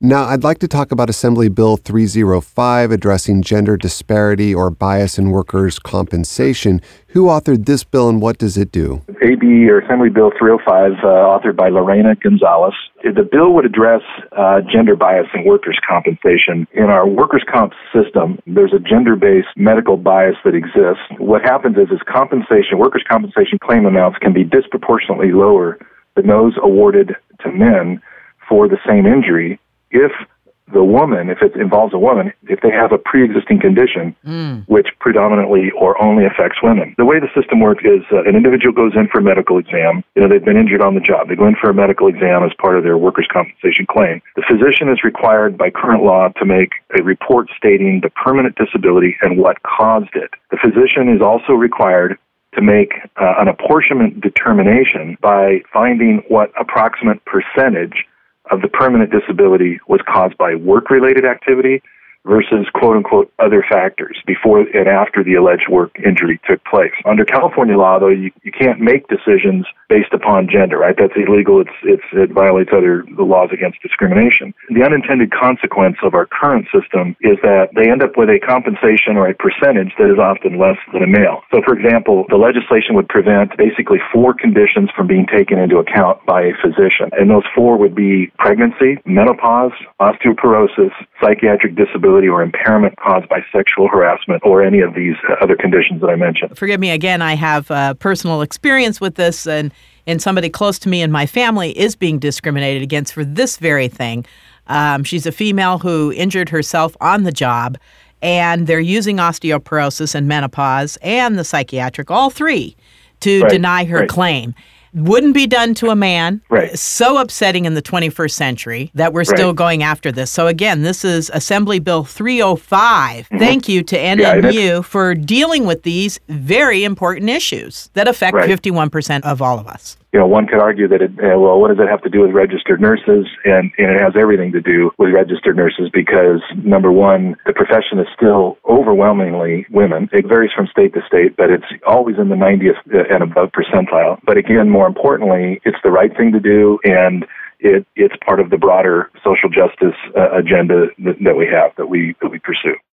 Now, I'd like to talk about Assembly Bill 305 addressing gender disparity or bias in workers' compensation. Who authored this bill and what does it do? AB or Assembly Bill 305, uh, authored by Lorena Gonzalez. The bill would address uh, gender bias in workers' compensation. In our workers' comp system, there's a gender based medical bias that exists. What happens is, is compensation, workers' compensation claim amounts can be disproportionately lower than those awarded to men for the same injury if the woman, if it involves a woman, if they have a pre-existing condition mm. which predominantly or only affects women. The way the system works is uh, an individual goes in for a medical exam. You know, they've been injured on the job. They go in for a medical exam as part of their workers' compensation claim. The physician is required by current law to make a report stating the permanent disability and what caused it. The physician is also required to make uh, an apportionment determination by finding what approximate percentage of the permanent disability was caused by work related activity versus quote unquote other factors before and after the alleged work injury took place. Under California law, though, you, you can't make decisions based upon gender, right? That's illegal. It's, it's, it violates other the laws against discrimination. The unintended consequence of our current system is that they end up with a compensation or a percentage that is often less than a male. So, for example, the legislation would prevent basically four conditions from being taken into account by a physician. And those four would be pregnancy, menopause, osteoporosis, psychiatric disability or impairment caused by sexual harassment or any of these other conditions that I mentioned. Forgive me again, I have uh, personal experience with this, and, and somebody close to me in my family is being discriminated against for this very thing. Um, she's a female who injured herself on the job, and they're using osteoporosis and menopause and the psychiatric, all three, to right, deny her right. claim wouldn't be done to a man. Right. So upsetting in the 21st century that we're still right. going after this. So again, this is Assembly Bill 305. Mm-hmm. Thank you to NNU yeah, for dealing with these very important issues that affect right. 51% of all of us you know, one could argue that it, uh, well, what does it have to do with registered nurses? And, and it has everything to do with registered nurses because number one, the profession is still overwhelmingly women. It varies from state to state, but it's always in the 90th and above percentile. But again, more importantly, it's the right thing to do and it, it's part of the broader social justice uh, agenda that, that we have, that we, that we pursue.